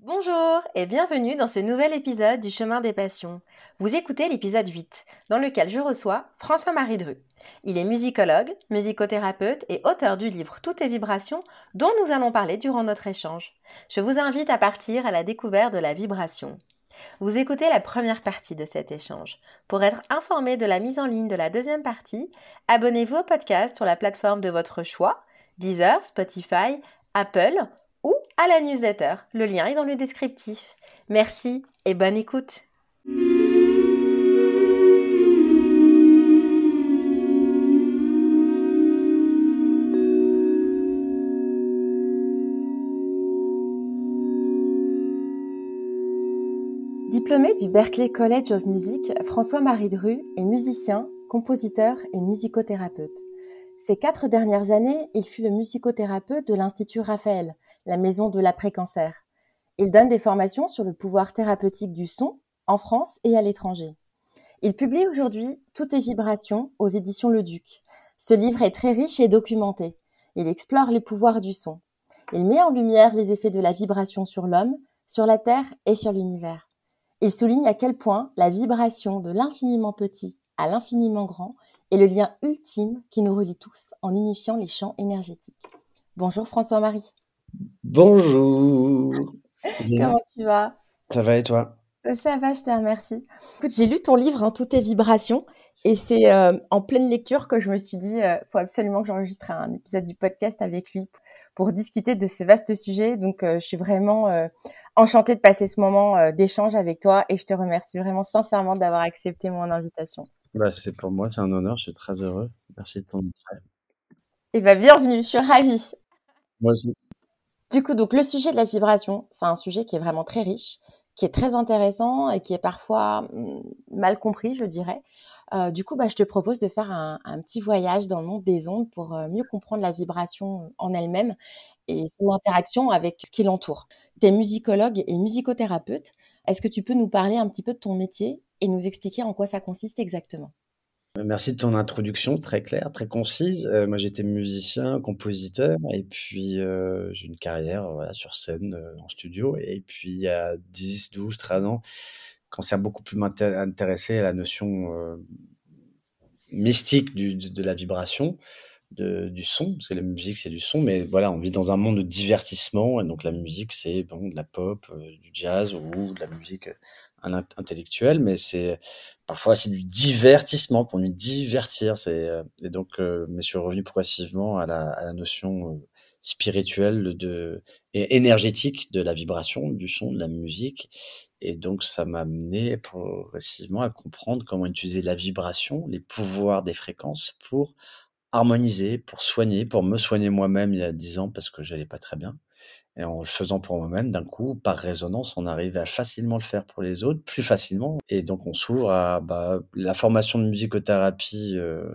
Bonjour et bienvenue dans ce nouvel épisode du Chemin des Passions. Vous écoutez l'épisode 8, dans lequel je reçois François-Marie Dru. Il est musicologue, musicothérapeute et auteur du livre Toutes tes vibrations, dont nous allons parler durant notre échange. Je vous invite à partir à la découverte de la vibration. Vous écoutez la première partie de cet échange. Pour être informé de la mise en ligne de la deuxième partie, abonnez-vous au podcast sur la plateforme de votre choix, Deezer, Spotify, Apple ou à la newsletter. Le lien est dans le descriptif. Merci et bonne écoute. Diplômé du Berklee College of Music, François-Marie Dru est musicien, compositeur et musicothérapeute. Ces quatre dernières années, il fut le musicothérapeute de l'Institut Raphaël, la maison de l'après-cancer. Il donne des formations sur le pouvoir thérapeutique du son en France et à l'étranger. Il publie aujourd'hui Toutes les vibrations aux éditions Le Duc. Ce livre est très riche et documenté. Il explore les pouvoirs du son. Il met en lumière les effets de la vibration sur l'homme, sur la Terre et sur l'univers. Il souligne à quel point la vibration de l'infiniment petit à l'infiniment grand est le lien ultime qui nous relie tous en unifiant les champs énergétiques. Bonjour François-Marie. Bonjour. Comment tu vas? Ça va et toi? Ça va, je te remercie. Écoute, j'ai lu ton livre, en hein, Toutes tes vibrations, et c'est euh, en pleine lecture que je me suis dit, il euh, faut absolument que j'enregistre un épisode du podcast avec lui pour discuter de ce vaste sujet. Donc, euh, je suis vraiment enchantée de passer ce moment d'échange avec toi, et je te remercie vraiment sincèrement d'avoir accepté mon invitation. Bah, c'est pour moi, c'est un honneur, je suis très heureux. Merci de ton intérêt. Et bah, bienvenue, je suis ravie. Moi aussi. Du coup, donc le sujet de la vibration, c'est un sujet qui est vraiment très riche, qui est très intéressant et qui est parfois mm, mal compris, je dirais. Euh, du coup, bah, je te propose de faire un, petit voyage dans le monde des ondes pour euh, mieux comprendre la vibration en elle-même et son interaction avec ce qui l'entoure. Tu es musicologue et musicothérapeute. Est-ce que tu peux nous parler un petit peu de ton métier et nous expliquer en quoi ça consiste exactement? Merci de ton introduction, très claire, très concise. Euh, moi, j'étais musicien, compositeur, et puis euh, j'ai une carrière sur scène, euh, en studio. Et puis, il y a 10, 12, 13 ans, quand c'est beaucoup plus m'intéresser à la notion mystique de, la vibration, de, du son, parce que la musique, c'est du son, mais voilà, on vit dans un monde de divertissement, et donc la musique, c'est bon, de la pop, du jazz ou de la musique intellectuelle, mais c'est parfois c'est du divertissement pour nous divertir. C'est euh, et donc, euh, mais je suis revenu progressivement à la, à la notion euh, spirituelle de et énergétique de la vibration, du son, de la musique. Et donc, ça m'a amené progressivement à comprendre comment utiliser la vibration, les pouvoirs des fréquences pour harmoniser, pour soigner, pour me soigner moi-même il y a dix ans parce que j'allais pas très bien. Et en le faisant pour moi-même, d'un coup, par résonance, on arrive à facilement le faire pour les autres, plus facilement. Et donc, on s'ouvre à bah, la formation de musicothérapie euh,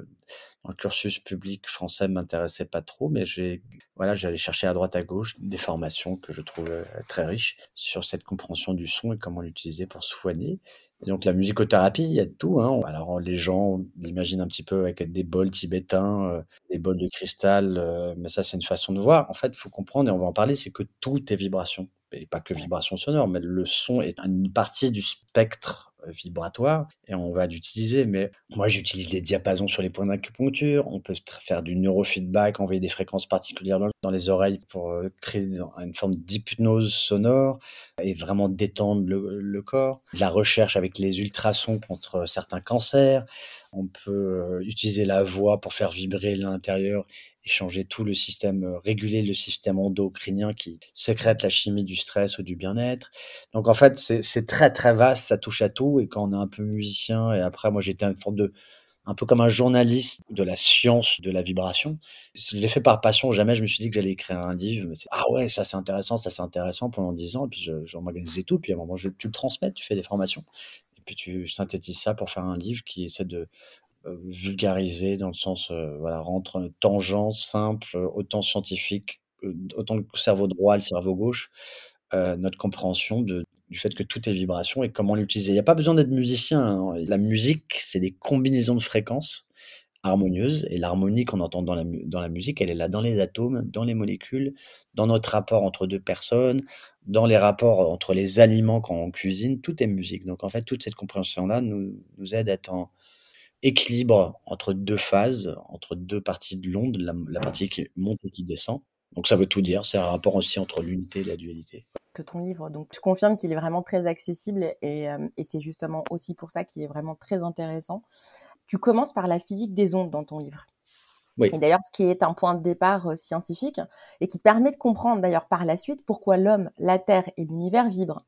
dans le cursus public français m'intéressait pas trop, mais j'ai voilà, j'allais chercher à droite à gauche des formations que je trouvais très riches sur cette compréhension du son et comment l'utiliser pour soigner. Et donc la musicothérapie, il y a de tout. Hein. Alors les gens l'imaginent un petit peu avec des bols tibétains, euh, des bols de cristal, euh, mais ça c'est une façon de voir. En fait, il faut comprendre, et on va en parler, c'est que tout est vibration. Et pas que vibration sonore, mais le son est une partie du spectre vibratoire et on va l'utiliser. Mais moi, j'utilise des diapasons sur les points d'acupuncture. On peut faire du neurofeedback, envoyer des fréquences particulières dans les oreilles pour euh, créer une forme d'hypnose sonore et vraiment détendre le, corps. la recherche avec les ultrasons contre certains cancers. On peut euh, utiliser la voix pour faire vibrer l'intérieur changer tout le système, euh, réguler le système endocrinien qui sécrète la chimie du stress ou du bien-être. Donc en fait, c'est très très vaste, ça touche à tout. Et quand on est un peu musicien, et après moi j'étais une forme de un peu comme un journaliste de la science de la vibration. Je l'ai fait par passion, jamais je me suis dit que j'allais écrire un livre. Mais ah ouais, ça c'est intéressant, ça c'est intéressant pendant dix ans. Et puis j'organisais tout. Puis à un moment, tu le transmets, tu fais des formations. Et puis tu synthétises ça pour faire un livre qui essaie de vulgarisé dans le sens, euh, voilà, rentre tangence simple, autant scientifique, euh, autant le cerveau droit le cerveau gauche, notre compréhension de du fait que tout est vibration et comment l'utiliser. Il y a pas besoin d'être musicien, hein. La musique, c'est des combinaisons de fréquences harmonieuses et l'harmonie qu'on entend dans la dans la musique, elle est là dans les atomes, dans les molécules, dans notre rapport entre deux personnes, dans les rapports entre les aliments quand on cuisine, tout est musique. Donc en fait, toute cette compréhension-là nous, nous aide à être en équilibre entre deux phases, entre deux parties de l'onde, la, partie qui monte et qui descend. Donc ça veut tout dire, c'est un rapport aussi entre l'unité et la dualité. Que ton livre, donc je confirme qu'il est vraiment très accessible et, euh, et c'est justement aussi pour ça qu'il est vraiment très intéressant. Tu commences par la physique des ondes dans ton livre. Et d'ailleurs, ce qui est un point de départ euh, scientifique et qui permet de comprendre d'ailleurs par la suite pourquoi l'homme, la Terre et l'univers vibrent.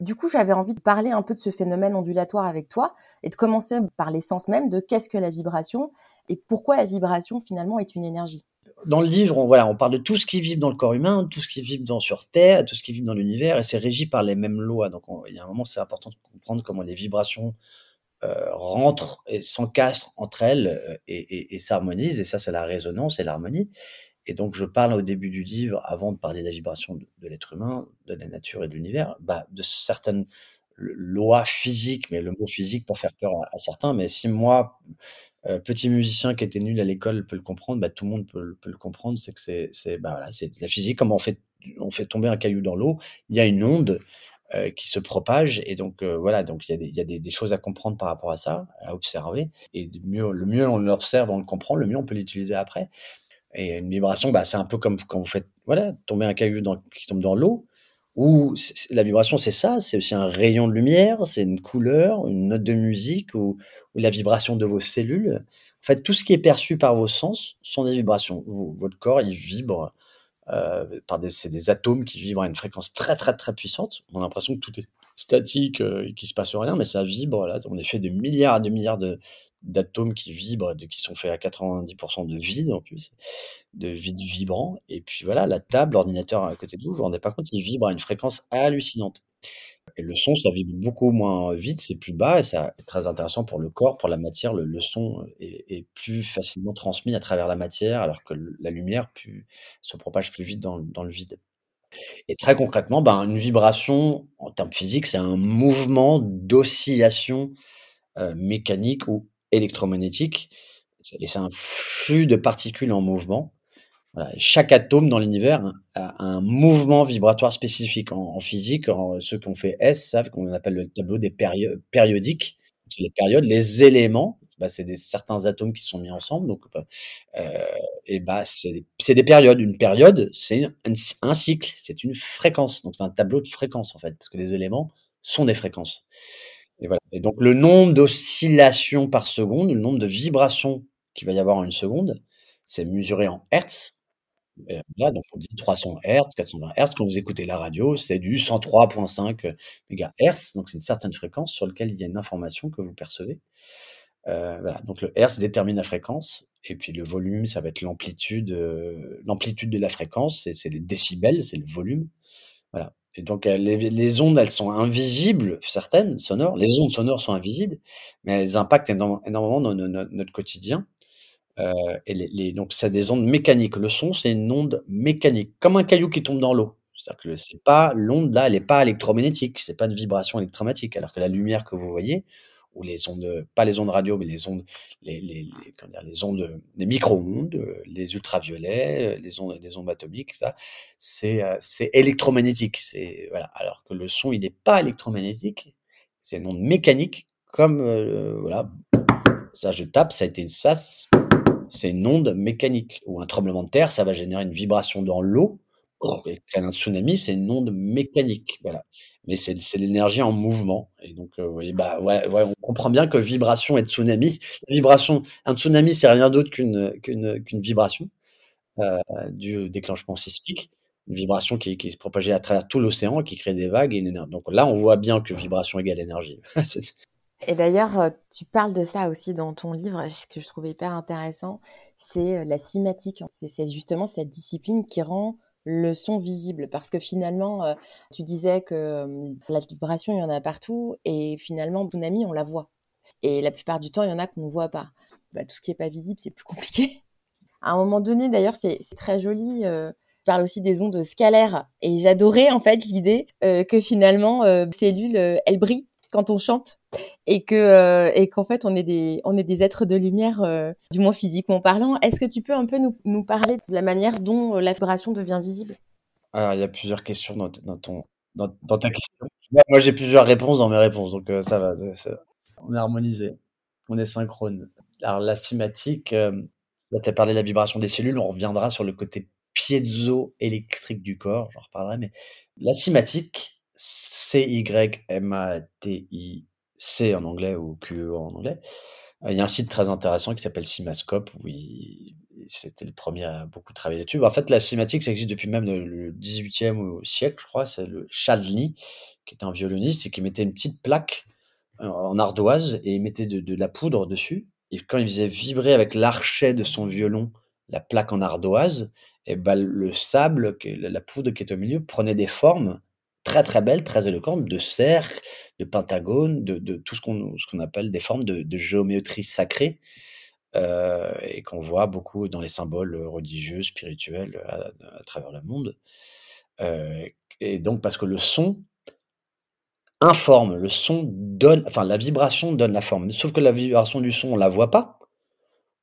Du coup, j'avais envie de parler un peu de ce phénomène ondulatoire avec toi et de commencer par l'essence même de qu'est-ce que la vibration et pourquoi la vibration finalement est une énergie. Dans le livre, on, voilà, on parle de tout ce qui vibre dans le corps humain, tout ce qui vibre sur Terre, tout ce qui vibre dans l'univers, et c'est régi par les mêmes lois. Donc, il y a un moment, c'est important de comprendre comment les vibrations euh, rentrent et s'encastrent entre elles euh, et, et, s'harmonisent. Et ça, c'est la résonance et l'harmonie. Et donc, je parle au début du livre, avant de parler de la vibration de, l'être humain, de la nature et de l'univers, bah, de certaines lois physiques, mais le mot physique pour faire peur à, certains. Mais si moi, euh, petit musicien qui était nul à l'école, peut le comprendre, bah, tout le monde peut, le comprendre. C'est que c'est, bah, la physique. Comment on fait, tomber un caillou dans l'eau Il y a une onde euh, qui se propage. Et donc, euh, voilà, donc il y a, des, choses à comprendre par rapport à ça, à observer. Et mieux, le mieux on l'observe, on le comprend, le mieux on peut l'utiliser après. Et une vibration, bah, c'est un peu comme quand vous faites voilà, tomber un caillou qui tombe dans l'eau. Ou la vibration, c'est ça, c'est aussi un rayon de lumière, c'est une couleur, une note de musique ou, la vibration de vos cellules. En fait, tout ce qui est perçu par vos sens sont des vibrations. votre corps, il vibre euh, c'est des atomes qui vibrent à une fréquence très très très puissante. On a l'impression que tout est statique euh, qu'il se passe rien, mais ça vibre. Là, on est fait de milliards et de milliards de, d'atomes qui vibrent, de, qui sont faits à 90% de vide en plus, de vide vibrant. Et puis voilà, la table, l'ordinateur à côté de vous, vous vous rendez pas compte, il vibre à une fréquence hallucinante. Et le son, ça vibre beaucoup moins vite, c'est plus bas et ça est très intéressant pour le corps, pour la matière. Le, son est, plus facilement transmis à travers la matière, alors que la lumière se propage plus vite dans, le vide. Et très concrètement, ben, une vibration, en termes physiques, c'est un mouvement d'oscillation euh, mécanique ou électromagnétique. Et c'est un flux de particules en mouvement. Chaque atome dans l'univers a un mouvement vibratoire spécifique. En, physique, ceux qui ont fait S savent qu'on appelle le tableau des périodiques. C'est les périodes, les éléments. Bah, c'est des, certains atomes qui sont mis ensemble. Donc, bah, euh, et bah, c'est des, périodes. Une période, c'est un, cycle, c'est une fréquence. Donc, c'est un tableau de fréquences, en fait, parce que les éléments sont des fréquences. Et, voilà. et donc, le nombre d'oscillations par seconde, le nombre de vibrations qu'il va y avoir en une seconde, c'est mesuré en Hertz là, donc on dit 300 Hz, 420 Hz. Quand vous écoutez la radio, c'est du 103.5 MHz. Donc, c'est une certaine fréquence sur laquelle il y a une information que vous percevez. Euh, voilà. Donc, le Hertz détermine la fréquence. Et puis, le volume, ça va être l'amplitude, euh, l'amplitude de la fréquence. C'est les décibels, c'est le volume. Voilà. Donc, les, ondes, elles sont invisibles, certaines, sonores. Les ondes sonores sont invisibles, mais elles impactent énormément dans notre quotidien. Euh, et donc, c'est des ondes mécaniques. Le son, c'est une onde mécanique, comme un caillou qui tombe dans l'eau. C'est-à-dire que c'est pas l'onde là, elle n'est pas électromagnétique, c'est pas de vibration électromagnétique. Alors que la lumière que vous voyez, ou les ondes, pas les ondes radio, mais les ondes, les, les, les, les ondes, les micro-ondes, les ultraviolets, les ondes, les ondes atomiques, ça, c'est, euh, c'est électromagnétique. C'est voilà. Alors que le son, il n'est pas électromagnétique, c'est une onde mécanique, comme euh, voilà. Ça, je tape, ça a été une sas c'est une onde mécanique. Ou un tremblement de terre, ça va générer une vibration dans l'eau. Et un tsunami, c'est une onde mécanique, voilà. Mais c'est l'énergie en mouvement. Et donc, euh, bah, ouais, ouais, on comprend bien que vibration et tsunami, vibration, un tsunami, c'est rien d'autre qu'une qu'une qu'une vibration euh, du déclenchement sismique, une vibration qui, qui se propageait à travers tout l'océan, qui crée des vagues. Et une, donc là, on voit bien que vibration égale énergie. Et d'ailleurs, euh, tu parles de ça aussi dans ton livre, ce que je trouve hyper intéressant, c'est euh, la cinématique. C'est justement cette discipline qui rend le son visible parce que finalement, euh, tu disais que la vibration, il y en a partout et finalement, tsunami, on la voit. Et la plupart du temps, il y en a qu'on ne voit pas. Bah, tout ce qui n'est pas visible, c'est plus compliqué. À un moment donné, d'ailleurs, c'est très joli. tu parles aussi des ondes scalaires et j'adorais en fait l'idée que finalement, cellules, elles brillent quand on chante et que euh, et qu'en fait on est des on est des êtres de lumière euh, du moins physiquement parlant. Est-ce que tu peux un peu nous, nous, parler de la manière dont euh, la vibration devient visible? Alors, il y a plusieurs questions dans dans ton dans dans ta question. Moi moi, j'ai plusieurs réponses dans mes réponses, donc ça va, on est harmonisé, on est synchrone. Alors la cinématique, là, tu as parlé de la vibration des cellules, on reviendra sur le côté piézoélectrique du corps, j'en reparlerai, mais la cinématique, C-Y-M-A-T-I-C en anglais ou Q-U-E en anglais. Il y a un site très intéressant qui s'appelle CinémaScope où c'était le premier à beaucoup travailler là-dessus. En fait, la cinématique, ça existe depuis même le le 18e au siècle, je crois. C'est le Chladni, qui était un violoniste et qui mettait une petite plaque en en ardoise et il mettait de la poudre dessus et quand il faisait vibrer avec l'archet de son violon la plaque en ardoise et bah, le sable la poudre qui était au milieu prenait des formes très, très belles, très éloquentes, de cercles, de pentagones, de tout ce qu'on appelle des formes de géométrie sacrée, heu et qu'on voit beaucoup dans les symboles, religieux, spirituels, à travers le monde, heu et donc parce que le son informe, le son donne enfin la vibration donne la forme. Sauf que la vibration du son, on la voit pas.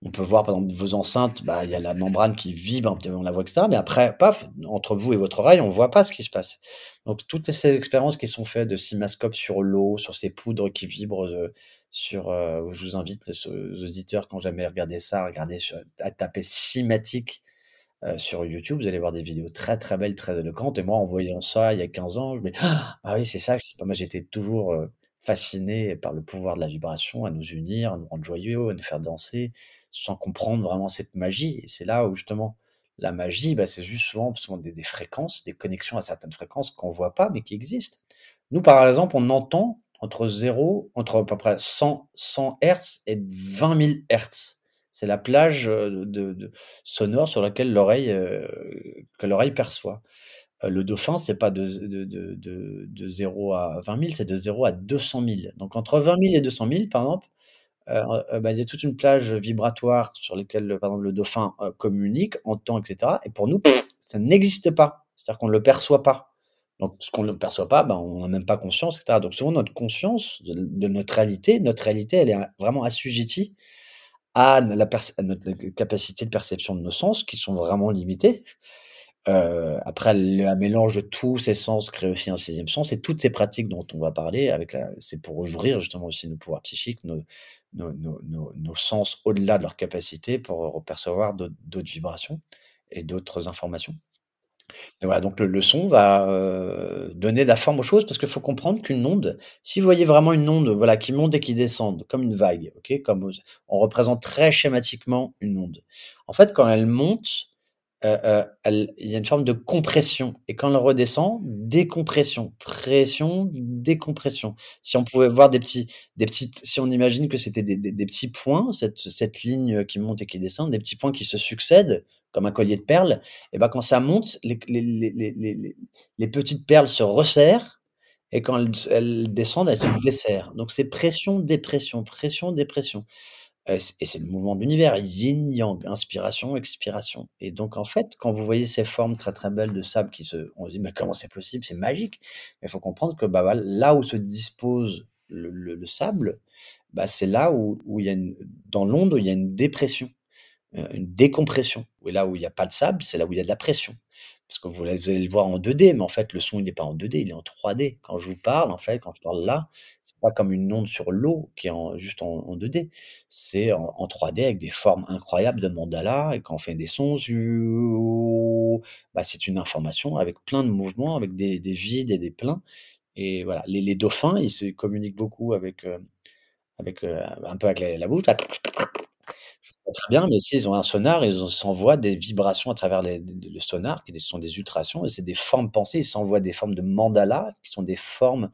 On peut voir par exemple vos enceintes, bah, il y a la membrane qui vibre, on la voit et cetera, mais après, paf, entre vous et votre oreille, on voit pas ce qui se passe. Donc toutes ces expériences qui sont faites de cinémascope sur l'eau, sur ces poudres qui vibrent, heu, sur, heu je vous invite les auditeurs qui ont jamais regardé ça, à regarder sur à taper cinématique, heu, sur YouTube, vous allez voir des vidéos très, très belles, très éloquentes. Et moi en voyant ça il y a 15 ans, je me dis: «Ah oui, c'est ça, pas» moi j'étais toujours, fasciné par le pouvoir de la vibration à nous unir, à nous rendre joyeux, à nous faire danser, sans comprendre vraiment cette magie et c'est là où justement la magie, bah, c'est juste souvent des fréquences, des connexions à certaines fréquences qu'on voit pas mais qui existent. Nous, par exemple, on entend entre 0 entre à peu près 100-100 hertz et 20 000 hertz. C'est la plage, de sonore sur laquelle l'oreille, que l'oreille perçoit. Heu, le dauphin, c'est pas de 0 à 20 000, c'est de 0 à 200 000. Donc entre 20 000 et 200 000 par exemple, heu heu, bah, il y a toute une plage vibratoire sur lesquelles, par exemple, le dauphin, heu, communique, entend et cetera et pour nous, ça n'existe pas. C'est-à-dire qu'on le perçoit pas. Donc ce qu'on ne perçoit pas, bah, on en a même pas conscience et cetera. Donc souvent notre conscience de notre réalité notre réalité, elle est vraiment assujettie à la à notre capacité de perception de nos sens qui sont vraiment limités. Heu, après le un mélange de tous ces sens crée aussi un 6e sens et toutes ces pratiques dont on va parler avec la c'est pour ouvrir justement aussi nos pouvoirs psychiques, nos sens au-delà de leurs capacités pour percevoir d'autres vibrations et d'autres informations. Donc le son va, heu, donner de la forme aux choses parce qu'il faut comprendre qu'une onde, si vous voyez vraiment une onde, voilà, qui monte et qui descend comme une vague, on représente très schématiquement une onde. En fait, quand elle monte, il y a une forme de compression et quand elle redescend, décompression, pression, décompression. Si on pouvait voir des petits des si on imagine que c'était des petits points, cette ligne qui monte et qui descend, des petits points qui se succèdent comme un collier de perles et bah, quand ça monte, les petites perles se resserrent et quand elles elles descendent, elles se desserrent. Donc c'est pression, dépression, pression, dépression. Et c'est le mouvement de l'univers, yin-yang, inspiration, expiration et donc en fait, quand vous voyez ces formes très, très belles de sable qui se on se dit: «Mais comment c'est possible? C'est magique!» mais il faut comprendre que, bah, là où se dispose le le le sable, bah, c'est là où où il y a une dans l'onde, il y a une dépression, heu, une décompression et là où il y a pas de sable, c'est là où il y a de la pression. Parce que vous allez le voir en 2D, mais en fait, le son, il est pas en 2D, il est en 3D. Quand je vous parle, en fait, quand je parle là, c'est pas comme une onde sur l'eau qui est juste en en 2D. C'est en en 3D avec des formes incroyables de mandala et quand on fait des sons, bah, c'est une information avec plein de mouvements, avec des des vides et des pleins et voilà. Les dauphins, ils se communiquent beaucoup avec, heu, avec, heu, un peu avec la bouche. Très bien, mais si, ils ont un sonar, ils en s'envoient des vibrations à travers le sonar qui sont des ultrasons et c'est des formes pensées. Ils s'envoient des formes de mandala qui sont des formes,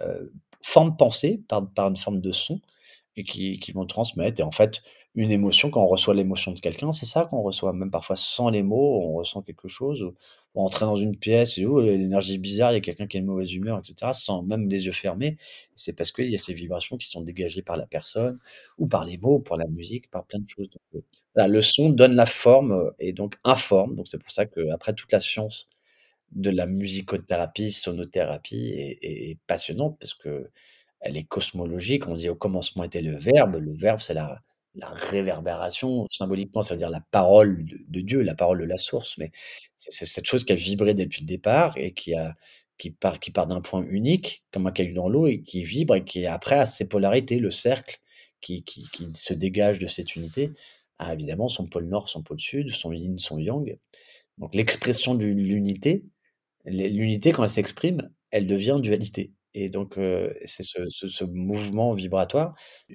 heu, formes pensées par par une forme de son et qui vont transmettre et en fait, une émotion, quand on reçoit l'émotion de quelqu'un, c'est ça qu'on reçoit. Même parfois sans les mots, on ressent quelque chose ou ou entrer dans une pièce et «Oh, il y a l'énergie bizarre, il y a quelqu'un qui a une mauvaise humeur» et cetera, sans même les yeux fermés. C'est parce qu'il y a ces vibrations qui sont dégagées par la personne ou par les mots, par la musique, par plein de choses donc le son donne la forme, heu et donc informe. Donc c'est pour ça qu'après toute la science de la musicothérapie, sonothérapie est est passionnante parce qu'elle est cosmologique. On dit: «Au commencement était le verbe». Le verbe, c'est la réverbération. Symboliquement, ça veut dire la parole de Dieu, la parole de la source, mais c'est cette chose qui a vibré depuis le départ et qui part d'un point unique, comme un caillou dans l'eau et qui vibre et qui après a ses polarités. Le cercle qui se dégage de cette unité a évidemment son pôle nord, son pôle sud, son yin, son yang. Donc l'expression de l'unité, l'unité quand elle s'exprime, elle devient dualité et donc c'est ce ce ce mouvement vibratoire,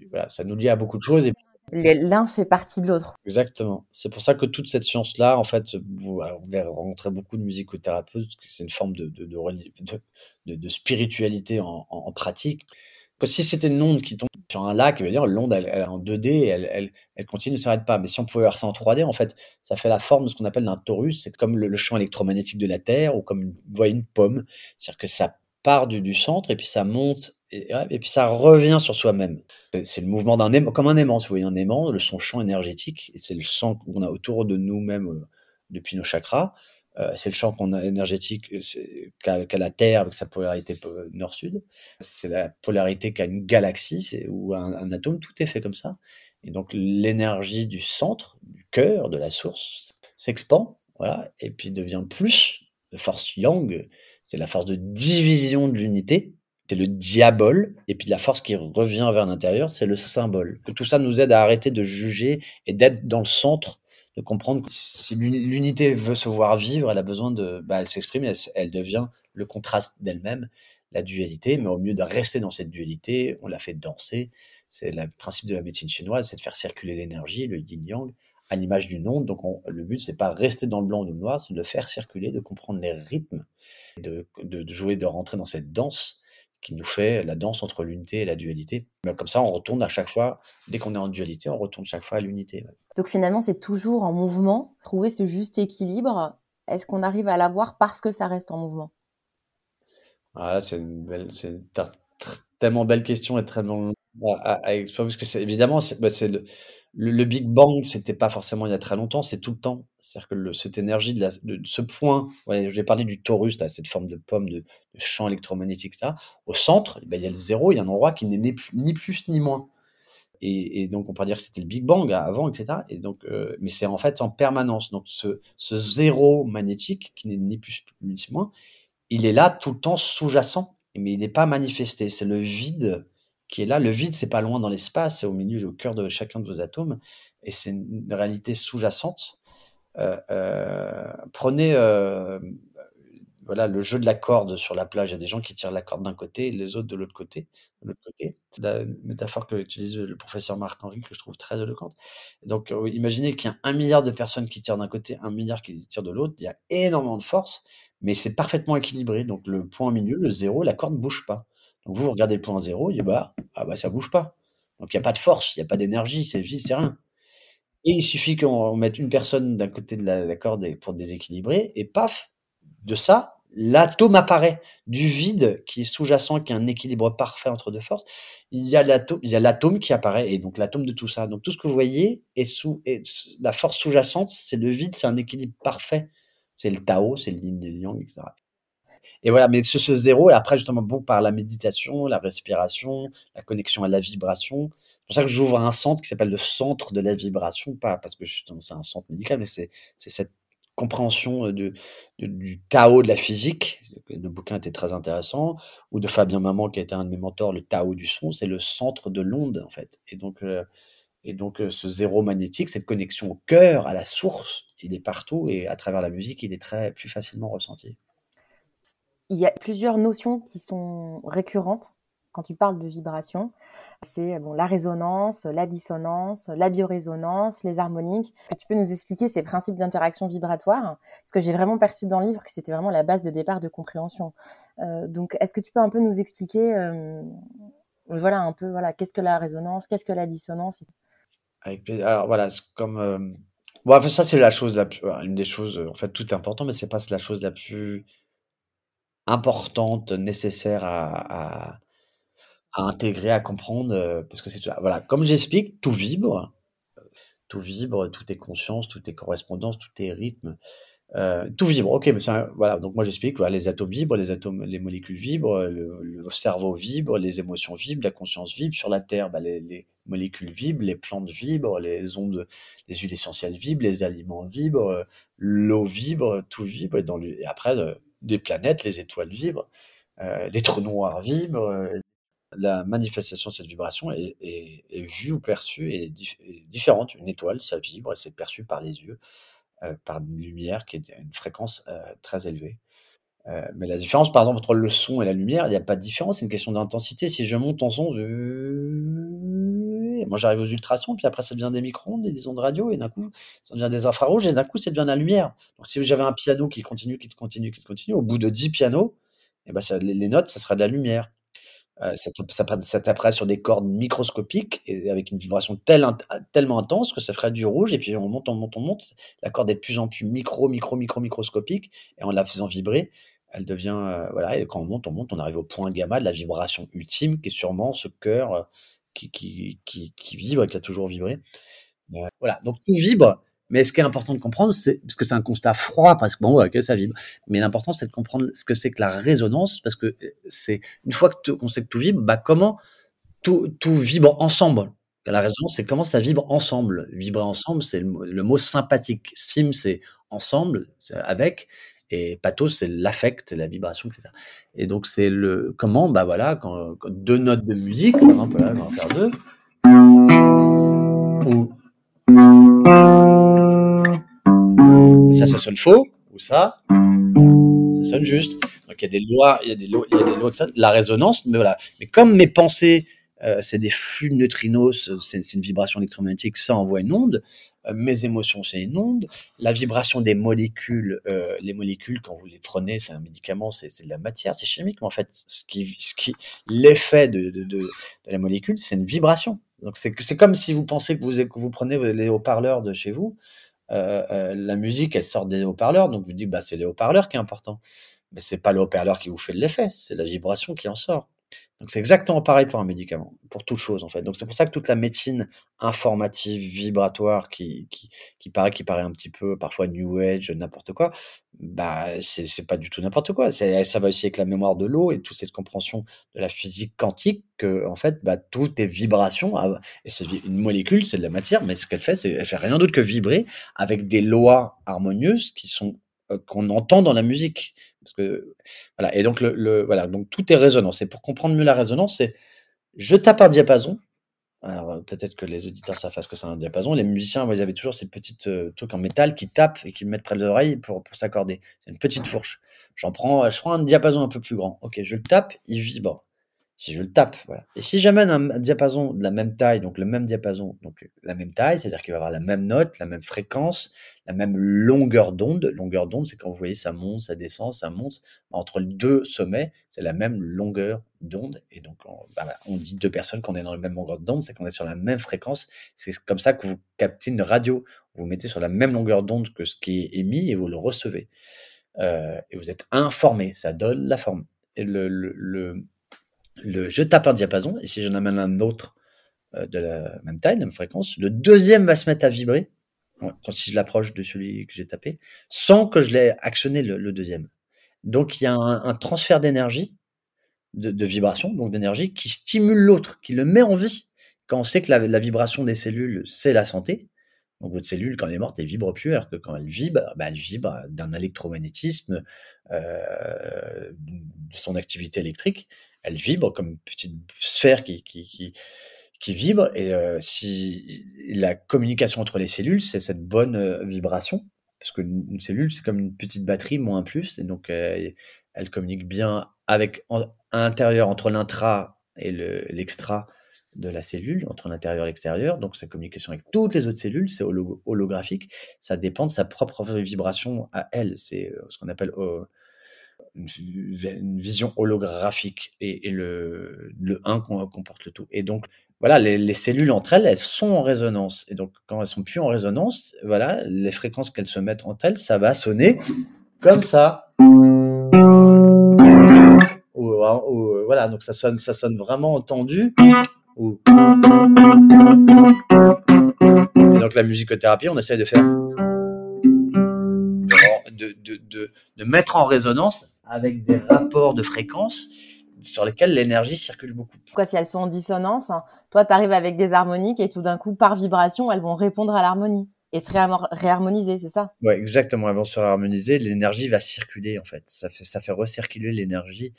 voilà, ça nous lie à beaucoup de choses et l'un fait partie de l'autre. Exactement. C'est pour ça que toute cette science-là, en fait, vous a vous verrez rencontrer beaucoup de musicothérapeutes, c'est une forme de spiritualité en en en pratique. Que si c'était une onde qui tombe sur un lac, dire l'onde elle elle est en 2D, elle elle elle continue, elle s'arrête pas. Mais si on pouvait voir ça en 3D, en fait, ça fait la forme de ce qu'on appelle un torus. C'est comme le le champ électromagnétique de la Terre ou comme une une pomme. C'est-à-dire que ça part du centre et puis ça monte et puis ça revient sur soi-même. C'est le mouvement d'un aimant, comme un aimant, si vous voyez un aimant, le son champ énergétique c'est le sang qu'on a autour de nous-mêmes, heu, depuis nos chakras. Heu, c'est le champ qu'on a énergétique, c'est qu'a la Terre avec sa polarité po nord-sud. C'est la polarité qu'a une galaxie, ou un un atome, tout est fait comme ça et donc l'énergie du centre, du cœur, de la source s'expand, voilà et puis devient plus, de force yang, c'est la force de division de l'unité, c'est le diabol et puis la force qui revient vers l'intérieur, c'est le symbole. Que tout ça nous aide à arrêter de juger et d'être dans le centre, de comprendre que si l'uni l'unité veut se voir vivre, elle a besoin de bah, elle s'exprime, elle elle devient le contraste d'elle-même, la dualité, mais au mieux de rester dans cette dualité, on la fait danser. C'est le principe de la médecine chinoise, c'est de faire circuler l'énergie, le yin-yang, à l'image d'une onde. Donc on le but, c'est pas rester dans le blanc ou le noir, c'est de le faire circuler, de comprendre les rythmes, de de de jouer, de rentrer dans cette danse qui nous fait la danse entre l'unité et la dualité. Comme ça, on retourne à chaque fois, dès qu'on est en dualité, on retourne chaque fois à l'unité. Donc finalement, c'est toujours en mouvement, trouver ce juste équilibre. Est-ce qu'on arrive à l'avoir parce que ça reste en mouvement? Ah c'est une belle c'est une tellement belle question et tellement à à à explorer parce que c'est évidemment, c'est bah, c'est le le Big Bang, c'était pas forcément il y a très longtemps, c'est tout le temps. C'est-à-dire que le cette énergie de ce point, ouais, je vais parler du torus cette forme de pomme, de champ électromagnétique. Au centre, bah, il y a le 0, il y a un endroit qui n'est ni plus ni moins et donc on pourrait dire que c'était le Big Bang avant et cetera et donc heu, mais c'est en fait en permanence. Donc ce ce 0 magnétique qui n'est ni plus ni moins, il est là tout le temps sous-jacent, mais il n'est pas manifesté. C'est le vide qui est là. Le vide, c'est pas loin dans l'espace, c'est au milieu, au cœur de chacun de vos atomes et c'est une réalité sous-jacente. Heu heu, prenez, hem, voilà, le jeu de la corde sur la plage. Il y a des gens qui tirent la corde d'un côté et les autres de l'autre côté l'autre côté. C'est la métaphore qu'utilise le professeur Marc Henry que je trouve très éloquente. Donc imaginez qu'il y a 1 000 000 de personnes qui tirent d'un côté, 1 000 000 qui tirent de l'autre. Il y a énormément de force, mais c'est parfaitement équilibré. Donc le point au milieu, le 0, la corde bouge pas. Donc vous, regardez le point 0, il dit: «Bah, ah bah, ça bouge pas». Donc il y a pas de force, il y a pas d'énergie, c'est c'est rien et il suffit qu'on on mette une personne d'un côté de la corde pour déséquilibrer et paf, de ça, l'atome apparaît. Du vide qui est sous-jacent, qui est un équilibre parfait entre 2 forces, il y a l'atome qui apparaît et donc l'atome de tout ça. Donc tout ce que vous voyez est sous la force sous-jacente, c'est le vide, c'est un équilibre parfait. C'est le Tao, c'est le yin et le yang et cetera et voilà, mais ce 0 et après justement bon par la méditation, la respiration, la connexion à la vibration. C'est pour ça que j'ouvre un centre qui s'appelle le centre de la vibration, pas parce que justement c'est un centre médical, mais c'est cette compréhension, heu, de du Tao de la physique. Le bouquin était très intéressant ou de Fabien Maman qui été un de mes mentors, le Tao du son, c'est le centre de l'onde en fait et donc heu et donc heu, ce 0 magnétique, cette connexion au cœur, à la source, il est partout et à travers la musique, il est très plus facilement ressenti. Il y a plusieurs notions qui sont récurrentes quand tu parles de vibration. C'est bon, la résonance, la dissonance, la biorésonance, les harmoniques. Tu peux nous expliquer ces principes d'interaction vibratoire? Parce que j'ai vraiment perçu dans le livre que c'était vraiment la base de départ de compréhension. Heu, donc est-ce que tu peux un peu nous expliquer, hem, voilà, un peu, voilà, qu'est-ce que la résonance? Qu'est-ce que la dissonance? Alors voilà, comme, hem, bon, ça, c'est la chose la plus une des choses, en fait, tout est important, mais c'est pas la chose la plus importante, nécessaire à intégrer, à comprendre, heu, parce que c'est voilà, comme j'explique, tout vibre, tout vibre, tout est conscience, tout est correspondance, tout est rythme. Euh, tout vibre, ok, mais c'est voilà. Donc moi j'explique, les atomes vibrent, les atomes, les molécules vibrent, le, cerveau vibre, les émotions vibrent, la conscience vibre. Sur la Terre, bah, les, les, molécules vibrent, les plantes vibrent, les ondes, les huiles essentielles vibrent, les aliments vibrent, l'eau vibre, tout vibre. Et après, euh, les planètes, les étoiles vibrent, euh, les trous noirs vibrent. Euh, la manifestation de cette vibration est, vue ou perçue et est différente. Une étoile, ça vibre et c'est perçu par les yeux. Euh, par une lumière qui est une fréquence très élevée. Mais la différence, par exemple, entre le son et la lumière, il n'y a pas de différence, c'est une question d'intensité. Si je monte en son, moi j'arrive aux ultrasons, puis après ça devient des micro-ondes des ondes radio, et d'un coup ça devient des infrarouges, et d'un coup ça devient de la lumière. Donc si j'avais un piano qui continue, qui continue, qui continue, au bout de 10 pianos, et eh ben ça, les, notes, ça sera de la lumière. Euh, ça, ça, sur des cordes microscopiques et avec une vibration tellement intense que ça ferait du rouge. Et puis on monte, on monte, on monte. La corde est de plus en plus micro, micro, micro, microscopique. Et en la faisant vibrer, elle devient. Euh, voilà. Et quand on monte, on monte, on arrive au point gamma de la vibration ultime qui est sûrement ce cœur euh, qui, qui, qui, qui, vibre qui a toujours vibré. voilà. Donc tout vibre. Mais ce qui est important de comprendre, c'est parce que c'est un constat froid, parce que bon, ok, ça vibre. Mais l'important, c'est de comprendre ce que c'est que la résonance, parce que euh, c'est une fois qu'on sait que tout vibre, bah comment tout, tout vibre ensemble. La résonance, c'est comment ça vibre ensemble. Vibrer ensemble, c'est le, mot sympathique. Sim, c'est ensemble, c'est avec, et pathos, c'est l'affect, la vibration, etc. Et donc, c'est le comment, bah voilà, deux notes de musique, par exemple, là, on va faire deux, ou ça, ça sonne faux, ou ça, ça sonne juste. Donc il y a des lois, il y a des lois, il y a des lois la résonance, mais voilà. Mais comme mes pensées, euh, c'est des flux de neutrinos, c'est une vibration électromagnétique, ça envoie une onde. Euh, mes émotions, onde. La vibration des molécules, euh, les molécules, quand vous les prenez, c'est un médicament, c'est de la matière, c'est chimique. Mais en fait, ce qui, ce qui, l'effet de, de, de, la molécule, c'est une vibration. Donc c'est comme si vous pensez que vous, que vous prenez les haut-parleurs de chez vous, euh, la musique, elle sort des haut-parleurs, donc vous dites, bah, c'est les haut-parleurs qui est important. Mais c'est pas le haut-parleur qui vous fait l'effet, c'est la vibration qui en sort. Donc c'est exactement pareil pour un médicament, pour toute chose en fait. Donc c'est pour ça que toute la médecine informative, vibratoire, qui, qui, qui paraît, qui paraît un petit peu parfois New Age, n'importe quoi, bah c'est, pas du tout n'importe quoi. Ça va aussi avec la mémoire de l'eau et toute cette compréhension de la physique quantique que en fait bah, tout est vibration. Ah, et c'est une molécule, c'est de la matière, mais ce qu'elle fait, c'est elle fait rien d'autre que vibrer avec des lois harmonieuses qui sont euh, qu'on entend dans la musique. Parce que, voilà. Et donc, le, voilà. Donc, tout est résonance. Et pour comprendre mieux la résonance, c'est je tape un diapason. Alors, euh, peut-être que les auditeurs savent ce que c'est un diapason. Les musiciens, ils avaient toujours ces petites euh, trucs en métal qui tapent et qui mettent près de l'oreille pour, s'accorder. C'est une petite fourche. J'en prends, je prends un diapason un peu plus grand. Ok, je le tape, il vibre si je le tape, voilà. Et si j'amène un diapason de la même taille, donc le même diapason, donc la même taille, c'est-à-dire qu'il va avoir la même note, la même fréquence, la même longueur d'onde. Longueur d'onde, c'est quand vous voyez ça monte, ça descend, ça monte. Entre les deux sommets, c'est la même longueur d'onde. Et donc, on, bah, on dit deux personnes qu'on est dans la même longueur d'onde, c'est qu'on est sur la même fréquence. C'est comme ça que vous captez une radio. Vous mettez sur la même longueur d'onde que ce qui est émis et vous le recevez. Euh, et vous êtes informé, ça donne la forme. Et le, je tape un diapason, et si j'en amène un autre euh, de la même taille, la même fréquence, le deuxième va se mettre à vibrer, quand si je l'approche de celui que j'ai tapé, sans que je l'ai actionné le, deuxième. Donc il y a un, transfert d'énergie, de, vibration, donc d'énergie, qui stimule l'autre, qui le met en vie. Quand on sait que la, vibration des cellules, c'est la santé, donc votre cellule, quand elle est morte, elle vibre plus, alors que quand elle vibre, bah, elle vibre d'un électromagnétisme, euh, de son activité électrique, elle vibre comme une petite sphère qui, qui, qui, vibre. Et euh, si la communication entre les cellules, c'est cette bonne euh, vibration, parce qu'une cellule, c'est comme une petite batterie, moins plus, et donc euh, elle communique bien avec à l'intérieur, entre l'intra et l'extra de la cellule, entre l'intérieur et l'extérieur. Donc sa communication avec toutes les autres cellules, c'est holographique. Ça dépend de sa propre vibration à elle. C'est ce qu'on appelle une, vision holographique et, le, le 1 comporte le tout. Et donc, voilà, les, cellules entre elles, elles sont en résonance. Et donc, quand elles sont plus en résonance, voilà, les fréquences qu'elles se mettent entre elles, ça va sonner comme ça. Ou, voilà, donc ça sonne, ça sonne vraiment entendu. Ou... donc la musicothérapie, on essaie de faire de mettre en résonance avec des rapports de fréquence sur lesquels l'énergie circule beaucoup. Pourquoi si elles sont en dissonance, toi, tu arrives avec des harmoniques et tout d'un coup, par vibration, elles vont répondre à l'harmonie et se réharmoniser, c'est ça? Ouais, exactement. Elles vont se réharmoniser, l'énergie va circuler en fait. Ça fait, ça fait recirculer l'énergie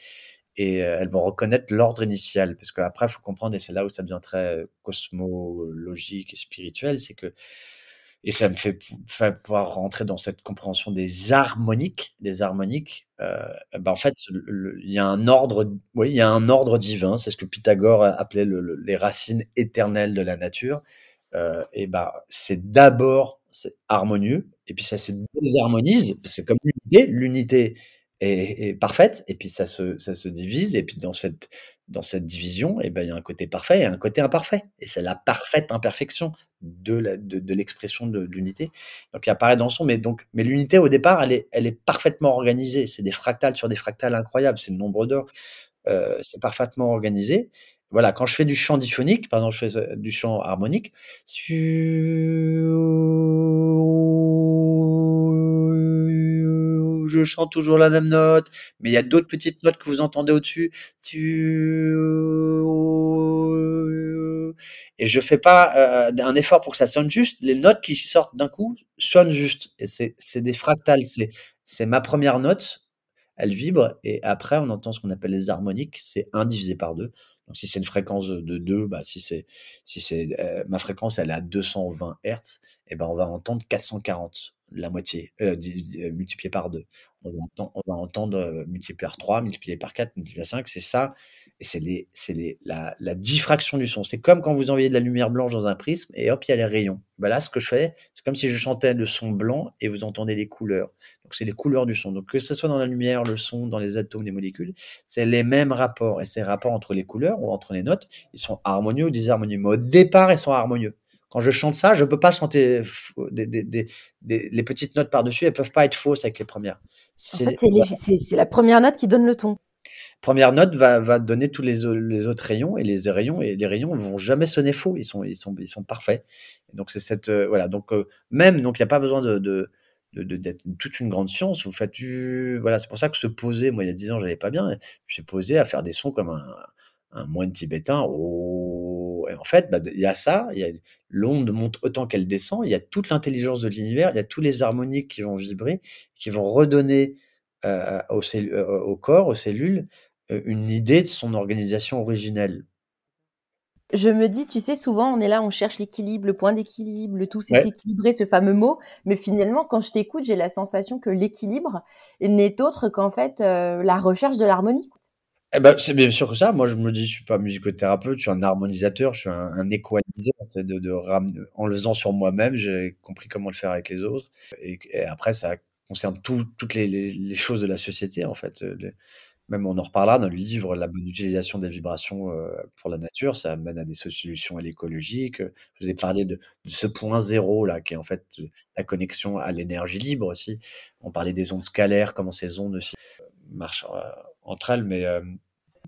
et euh, elles vont reconnaître l'ordre initial. Parce qu'après, il faut comprendre, et c'est là où ça devient très euh, cosmologique et spirituel, c'est que et ça me fait, pouvoir rentrer dans cette compréhension des harmoniques, des harmoniques. Euh, ben en fait, il y a un ordre, oui, il y a un ordre divin. C'est ce que Pythagore appelait le, les racines éternelles de la nature. Euh, et ben, c'est d'abord harmonieux, et puis ça se désharmonise. C'est comme l'unité. L'unité est, parfaite, et puis ça se, ça se divise, et puis dans cette, dans cette division, et ben, il y a un côté parfait et un côté imparfait. Et c'est la parfaite imperfection de, l'expression de, l'unité. Donc, il apparaît dans son, mais, donc, mais l'unité, au départ, elle est, elle est parfaitement organisée. C'est des fractales sur des fractales incroyables, c'est le nombre d'or. Euh, c'est parfaitement organisé. Voilà, quand je fais du chant diphonique, par exemple, je fais du chant harmonique, je chante toujours la même note, mais il y a d'autres petites notes que vous entendez au-dessus. Et je fais pas euh, un effort pour que ça sonne juste. Les notes qui sortent d'un coup sonnent juste. Et c'est des fractales. C'est ma première note, elle vibre, et après on entend ce qu'on appelle les harmoniques. C'est 1 divisé par 2. Donc si c'est une fréquence de 2, bah, si c'est si c'est euh, ma fréquence elle est à 220 Hz, et ben on va entendre 440 la moitié, euh, euh, multiplié par 2. On va entendre, on euh, multiplié par 3, multiplié par 4, multiplié par 5, c'est ça. Et c'est les, les, la, la, diffraction du son. C'est comme quand vous envoyez de la lumière blanche dans un prisme et hop, il y a les rayons. Ben là, ce que je fais, c'est comme si je chantais le son blanc et vous entendez les couleurs. Donc, c'est les couleurs du son. Donc, que ce soit dans la lumière, le son, dans les atomes, les molécules, c'est les mêmes rapports. Et ces rapports entre les couleurs ou entre les notes, ils sont harmonieux ou disharmonieux. Mais au départ, ils sont harmonieux. Quand je chante ça, je peux pas chanter des, des, des, les petites notes par-dessus, elles peuvent pas être fausses avec les premières. C'est la première note qui donne le ton. Première note va, va donner tous les, les, autres rayons et les rayons et les rayons vont jamais sonner faux. Ils sont, ils sont, ils sont parfaits. donc c'est cette euh, voilà. Donc euh, même donc il n'y a pas besoin de, de d'être toute une grande science. Vous faites du, voilà, c'est pour ça que se poser, moi il y a dix ans j'allais pas bien, je suis posé à faire des sons comme un, un moine tibétain. Oh, et en fait, bah, il y a ça, il y a l'onde monte autant qu'elle descend, il y a toute l'intelligence de l'univers, il y a tous les harmoniques qui vont vibrer, qui vont redonner euh, au, euh, au, corps, aux cellules, euh, une idée de son organisation originelle. Je me dis, tu sais, souvent on est là, on cherche l'équilibre, le point d'équilibre, le tout c'est équilibré, ce fameux mot. Mais finalement, quand je t'écoute, j'ai la sensation que l'équilibre n'est autre qu'en fait la recherche de l'harmonie. Eh ben, c'est bien sûr que ça. Moi, je me dis, je suis pas musicothérapeute, je suis un harmonisateur, je suis un, un équaliseur. En le faisant sur moi-même, j'ai compris comment le faire avec les autres. Et, après, ça concerne toutes les, choses de la société, en fait. même on en reparlera dans le livre, la bonne utilisation des vibrations euh, pour la nature, ça amène à des solutions à l'écologique. Je vous ai parlé de, ce point zéro là, qui est en fait la connexion à l'énergie libre aussi. On parlait des ondes scalaires, comment ces ondes euh, marchent euh, entre elles, mais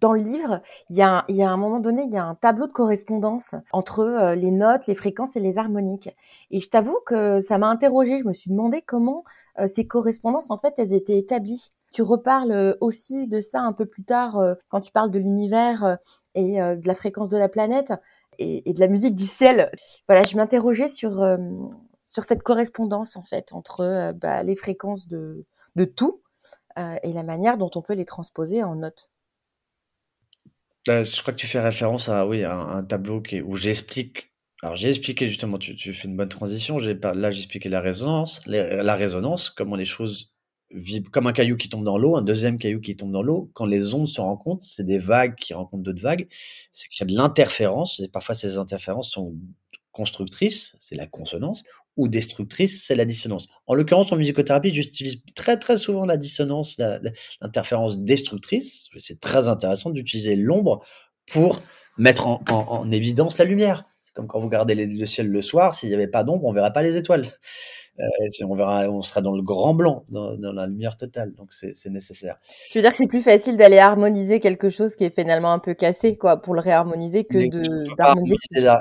dans le livre, il y, a, a un moment donné, il y a un tableau de correspondance entre euh, les notes, les fréquences et les harmoniques. Et je t'avoue que ça m'a interrogée. Je me suis demandé comment euh, ces correspondances, en fait, elles étaient établies. Tu reparles euh, aussi de ça un peu plus tard quand tu parles de l'univers et de la fréquence de la planète et, et, de la musique du ciel. Voilà, je m'interrogeais sur sur cette correspondance en fait entre bah, les fréquences de de tout et la manière dont on peut les transposer en notes. Bah, je crois que tu fais référence à, oui, un tableau qui où j'explique. Alors, j'ai expliqué justement, tu, tu fais une bonne transition. J'ai là, j'ai expliqué la résonance, la résonance, comment les choses vibrent, comme un caillou qui tombe dans l'eau, un deuxième caillou qui tombe dans l'eau. Quand les ondes se rencontrent, c'est des vagues qui rencontrent d'autres vagues. C'est qu'il y a de l'interférence. Et parfois, ces interférences sont constructrice, c'est la consonance, ou destructrice, c'est la dissonance. En l'occurrence, en musicothérapie, j'utilise très très souvent la dissonance, l'interférence destructrice. C'est très intéressant d'utiliser l'ombre pour mettre en, évidence la lumière. C'est comme quand vous regardez le ciel le soir, s'il n'y avait pas d'ombre, on verrait pas les étoiles. Euh, on verra, on sera dans le grand blanc, dans, la lumière totale. Donc c'est nécessaire. Tu veux dire que c'est plus facile d'aller harmoniser quelque chose qui est finalement un peu cassé, quoi, pour le réharmoniser que de d'harmoniser.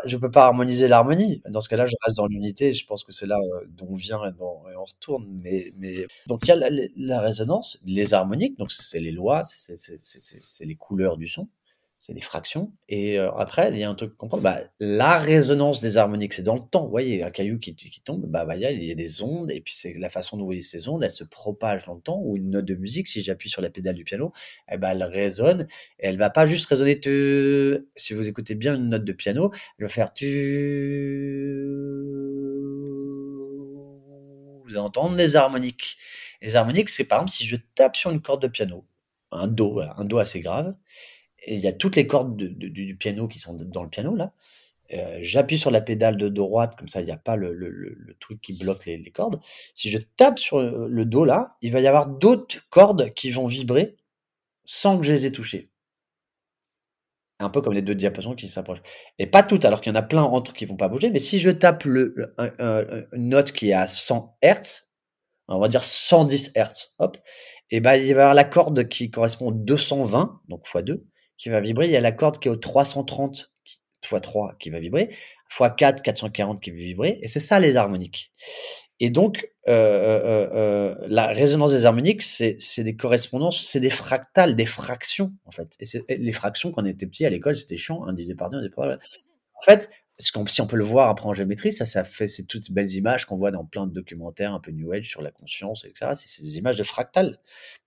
Je peux pas harmoniser l'harmonie. Dans ce cas-là, je reste dans l'unité. Je pense que c'est là euh, d'où on vient et, on retourne. Mais, mais donc il y a la, la résonance, les harmoniques. Donc c'est les lois, c'est les couleurs du son c'est des fractions. Et euh, après, il y a un truc à comprendre, bah, la résonance des harmoniques, c'est dans le temps. Vous voyez, un caillou qui, qui tombe, bah, bah, il y a des ondes, et puis c'est la façon dont vous voyez ces ondes, elles se propagent dans le temps, ou une note de musique, si j'appuie sur la pédale du piano, eh ben, elle résonne, et elle va pas juste résonner, si vous écoutez bien une note de piano, elle va faire tu... Vous entendre les harmoniques. Les harmoniques, c'est par exemple si je tape sur une corde de piano, un do, un do assez grave, il y a toutes les cordes du piano qui sont dans le piano là. Euh, j'appuie sur la pédale de droite, comme ça il n'y a pas le, truc qui bloque les, cordes. Si je tape sur le do là, il va y avoir d'autres cordes qui vont vibrer sans que je les ai touchées. Un peu comme les deux diapasons qui s'approchent. Et pas toutes, alors qu'il y en a plein entre qui vont pas bouger. Mais si je tape le, une note qui est à 100 Hz, on va dire 110 Hz, hop, et ben il va y avoir la corde qui correspond 220, donc x 2, qui va vibrer. Il y a la corde qui est au 330 x 3 qui va vibrer, x 4 440 qui va vibrer, et c'est ça les harmoniques. Et donc, euh, euh, euh, la résonance des harmoniques, c'est des correspondances, c'est des fractales, des fractions, en fait. Et, les fractions, quand on était petit à l'école, c'était chiant, un divisé par deux, un divisé par. En fait, si on peut le voir après en géométrie, ça, ça fait c'est toutes ces belles images qu'on voit dans plein de documentaires un peu New Age sur la conscience, etc. C'est des images de fractales.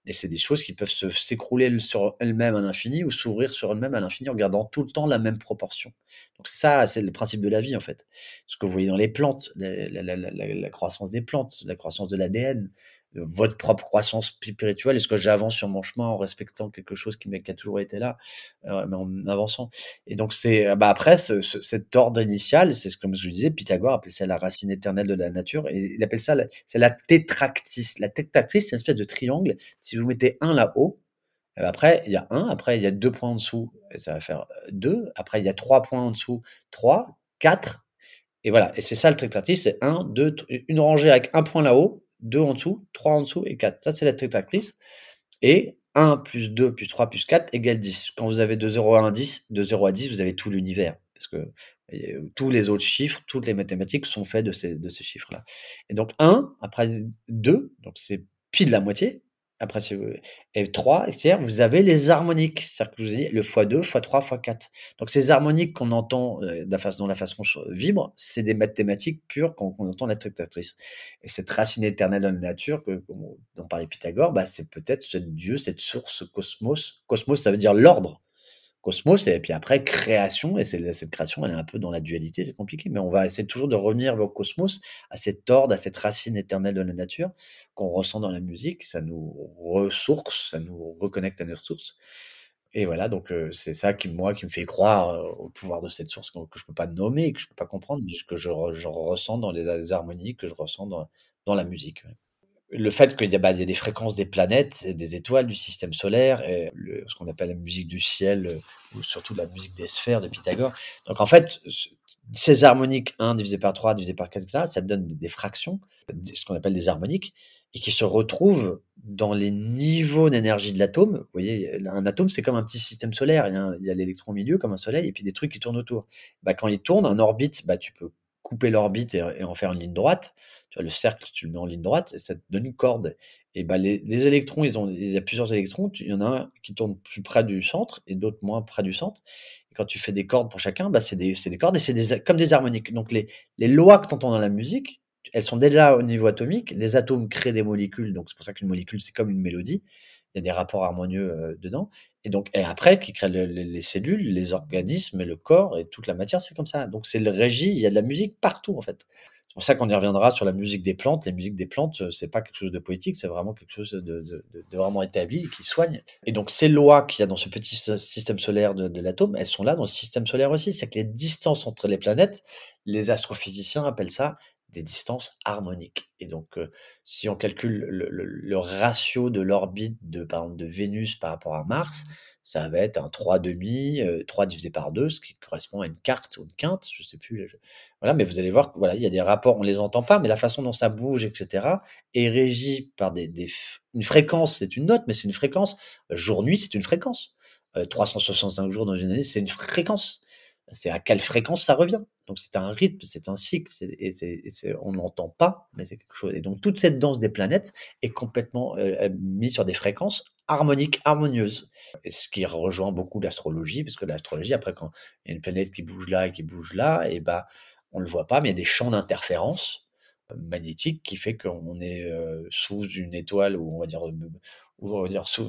Et c'est des choses qui peuvent s'écrouler sur elles-mêmes à l'infini ou s'ouvrir sur elles-mêmes à l'infini en gardant tout le temps la même proportion. Donc ça, c'est le principe de la vie en fait. Ce que vous voyez dans les plantes, la croissance des plantes, la croissance de l'ADN, votre propre croissance spirituelle Est-ce que j'avance sur mon chemin en respectant quelque chose qui, qui a toujours été là, euh, mais en avançant Et donc, c'est euh, bah après, ce, cet ordre initial, c'est comme je vous disais, Pythagore appelait ça la racine éternelle de la nature, et il appelle ça, c'est la tétractis. La tétractis, c'est une espèce de triangle. Si vous mettez un là-haut, ben, après, il y a un, après, il y a deux points en dessous, et ça va faire deux. Après, il y a trois points en dessous, trois, quatre. Et voilà. Et c'est ça le tétractis, c'est un, deux, une rangée avec un point là-haut, 2 en dessous, 3 en dessous et 4. Ça, c'est la tétractrice. Et 1 plus 2 plus 3 plus 4 égale 10. Quand vous avez de 0 à 1, 10, de 0 à 10, vous avez tout l'univers. Parce que tous les autres chiffres, toutes les mathématiques sont faites de ces, de ces chiffres-là. Et donc 1, après 2, donc c'est pile la moitié, après, si vous, et 3, vous avez les harmoniques. C'est-à-dire que vous avez le x2, x3, x4. Donc, ces harmoniques qu'on entend, euh, la façon, dont la vibre, c'est des mathématiques pures qu'on entend la tractatrice. Et cette racine éternelle de la nature, que, dont parlait Pythagore, bah, c'est peut-être ce Dieu, cette source cosmos. Cosmos, ça veut dire l'ordre cosmos et puis après création et cette création elle est un peu dans la dualité c'est compliqué mais on va essayer toujours de revenir au cosmos à cet ordre à cette racine éternelle de la nature qu'on ressent dans la musique. Ça nous ressource ça nous reconnecte à nos sources. Et voilà donc euh, c'est ça qui moi qui me fait croire euh, au pouvoir de cette source que, je peux pas nommer que je peux pas comprendre mais que je, ressens dans les, harmonies que je ressens dans, dans la musique le fait qu'il y, bah, a des fréquences des planètes, des étoiles, du système solaire, et ce qu'on appelle la musique du ciel, euh, ou surtout la musique des sphères de Pythagore. Donc en fait, ces harmoniques 1 divisé par 3 divisé par 4, etc., ça donne des fractions, ce qu'on appelle des harmoniques, et qui se retrouvent dans les niveaux d'énergie de l'atome. Vous voyez, un atome, c'est comme un petit système solaire. Il y a l'électron au milieu, comme un soleil, et puis des trucs qui tournent autour. Bah, quand il tourne en orbite, bah, tu peux couper l'orbite et, en faire une ligne droite. Tu le cercle, tu le mets en ligne droite et ça te donne une corde. Et bah, les, électrons, ils ont, il y a plusieurs électrons. Il y en a un qui tourne plus près du centre et d'autres moins près du centre. Et quand tu fais des cordes pour chacun, bah, c'est des, des, cordes et c'est comme des harmoniques. Donc les, les lois que tu entends dans la musique, elles sont déjà au niveau atomique. Les atomes créent des molécules, donc c'est pour ça qu'une molécule, c'est comme une mélodie il y a des rapports harmonieux dedans. Et donc, et après, qui crée les cellules, les organismes, et le corps et toute la matière, c'est comme ça. Donc, c'est le régie. Il y a de la musique partout, en fait. C'est pour ça qu'on y reviendra sur la musique des plantes. Les musiques des plantes, c'est pas quelque chose de poétique, c'est vraiment quelque chose de, vraiment établi qui soigne. Et donc, ces lois qu'il y a dans ce petit système solaire de, l'atome, elles sont là dans le système solaire aussi. C'est que les distances entre les planètes, les astrophysiciens appellent ça des distances harmoniques. Et donc, euh, si on calcule le, ratio de l'orbite de, par exemple, de Vénus par rapport à Mars, ça va être un 3,5, 3 euh, divisé par 2, ce qui correspond à une carte ou une quinte, je sais plus. Voilà, mais vous allez voir voilà, il y a des rapports, on les entend pas, mais la façon dont ça bouge, etc., est régie par des, une fréquence, c'est une note, mais c'est une fréquence. Jour-nuit, c'est une fréquence. 365 euh, jours dans une année, c'est une fréquence c'est à quelle fréquence ça revient. Donc c'est un rythme, c'est un cycle, et, on n'entend pas, mais c'est quelque chose. Et donc toute cette danse des planètes est complètement euh, mise sur des fréquences harmoniques, harmonieuses. Et ce qui rejoint beaucoup l'astrologie, parce que l'astrologie, après, quand il y a une planète qui bouge là et qui bouge là, et ben on le voit pas, mais il y a des champs d'interférence euh, magnétiques qui fait qu'on est euh, sous une étoile ou on va dire on va dire sous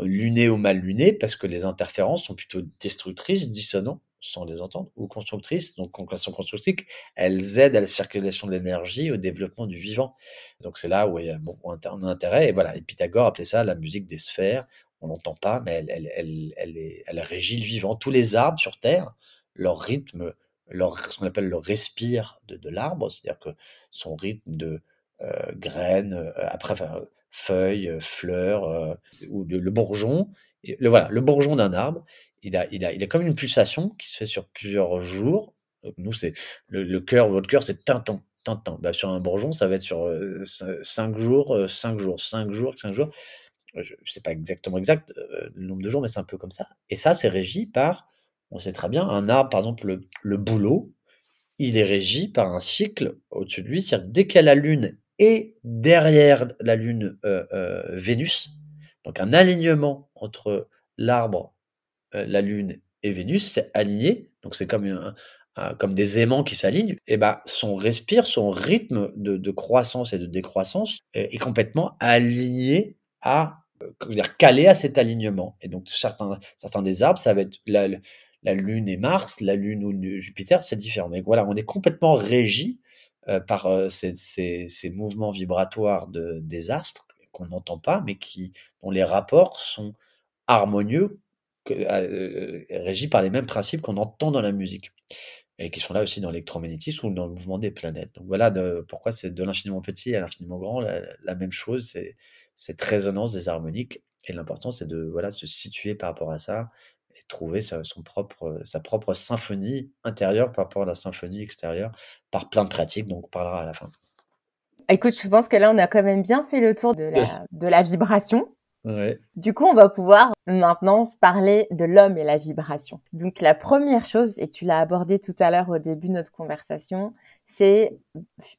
luné ou mal luné parce que les interférences sont plutôt destructrices, dissonantes sans les entendre, ou constructrices. Donc, sont constructrices, elles aident à la circulation de l'énergie, au développement du vivant. Donc, c'est là où il y a bon, un intérêt. Et voilà, Pythagore appelait ça la musique des sphères. On n'entend pas, mais elle, elle, elle, elle, elle régit le vivant. Tous les arbres sur Terre, leur rythme, leur, ce qu'on appelle le respire de, l'arbre, c'est-à-dire que son rythme de euh, graines, euh, après, feuilles, fleurs, euh, ou de, le bourgeon, le, voilà, le bourgeon d'un arbre, il a, il a, il a comme une pulsation qui se fait sur plusieurs jours. nous, c'est le, cœur, votre cœur, c'est tintant, tintant. Bah, sur un bourgeon, ça va être sur 5 jours, 5 jours, 5 jours, 5 jours. Je ne sais pas exactement exact le nombre de jours, mais c'est un peu comme ça. Et ça, c'est régi par, on sait très bien, un arbre, par exemple, le, le bouleau, il est régi par un cycle au-dessus de lui. C'est-à-dire dès qu'il y a la Lune et derrière la Lune Vénus, donc un alignement entre l'arbre euh, la Lune et Vénus, c'est aligné, donc c'est comme, comme des aimants qui s'alignent, et ben son respire, son rythme de, croissance et de décroissance est, complètement aligné à, euh, dire, calé à cet alignement. Et donc certains, certains des arbres, ça va être la, Lune et Mars, la Lune ou Jupiter, c'est différent. Mais voilà, on est complètement régi euh, par ces, mouvements vibratoires de, des astres qu'on n'entend pas, mais qui, dont les rapports sont harmonieux euh, régi par les mêmes principes qu'on entend dans la musique et qui sont là aussi dans l'électromagnétisme ou dans le mouvement des planètes. Donc voilà de, pourquoi c'est de l'infiniment petit à l'infiniment grand, la, même chose, c'est cette résonance des harmoniques. Et l'important, c'est de voilà, se situer par rapport à ça et trouver sa, son propre, sa propre symphonie intérieure par rapport à la symphonie extérieure par plein de pratiques, donc on parlera à la fin. Écoute, je pense que là, on a quand même bien fait le tour de la, de la vibration. Du coup, on va pouvoir maintenant parler de l'homme et la vibration. Donc, la première chose, et tu l'as abordé tout à l'heure au début de notre conversation, c'est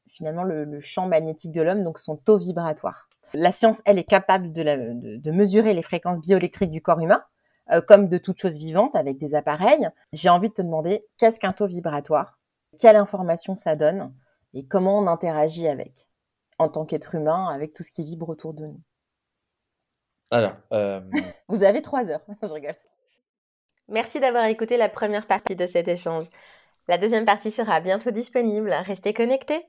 finalement le, champ magnétique de l'homme, donc son taux vibratoire. La science, elle, est capable de, mesurer les fréquences bioélectriques du corps humain, euh, comme de toute chose vivante avec des appareils. J'ai envie de te demander, qu'est-ce qu'un taux vibratoire? Quelle information ça donne? Et comment on interagit avec, en tant qu'être humain, avec tout ce qui vibre autour de nous? Alors, euh, Vous avez trois heures. Je rigole. Merci d'avoir écouté la première partie de cet échange. La deuxième partie sera bientôt disponible. Restez connectés.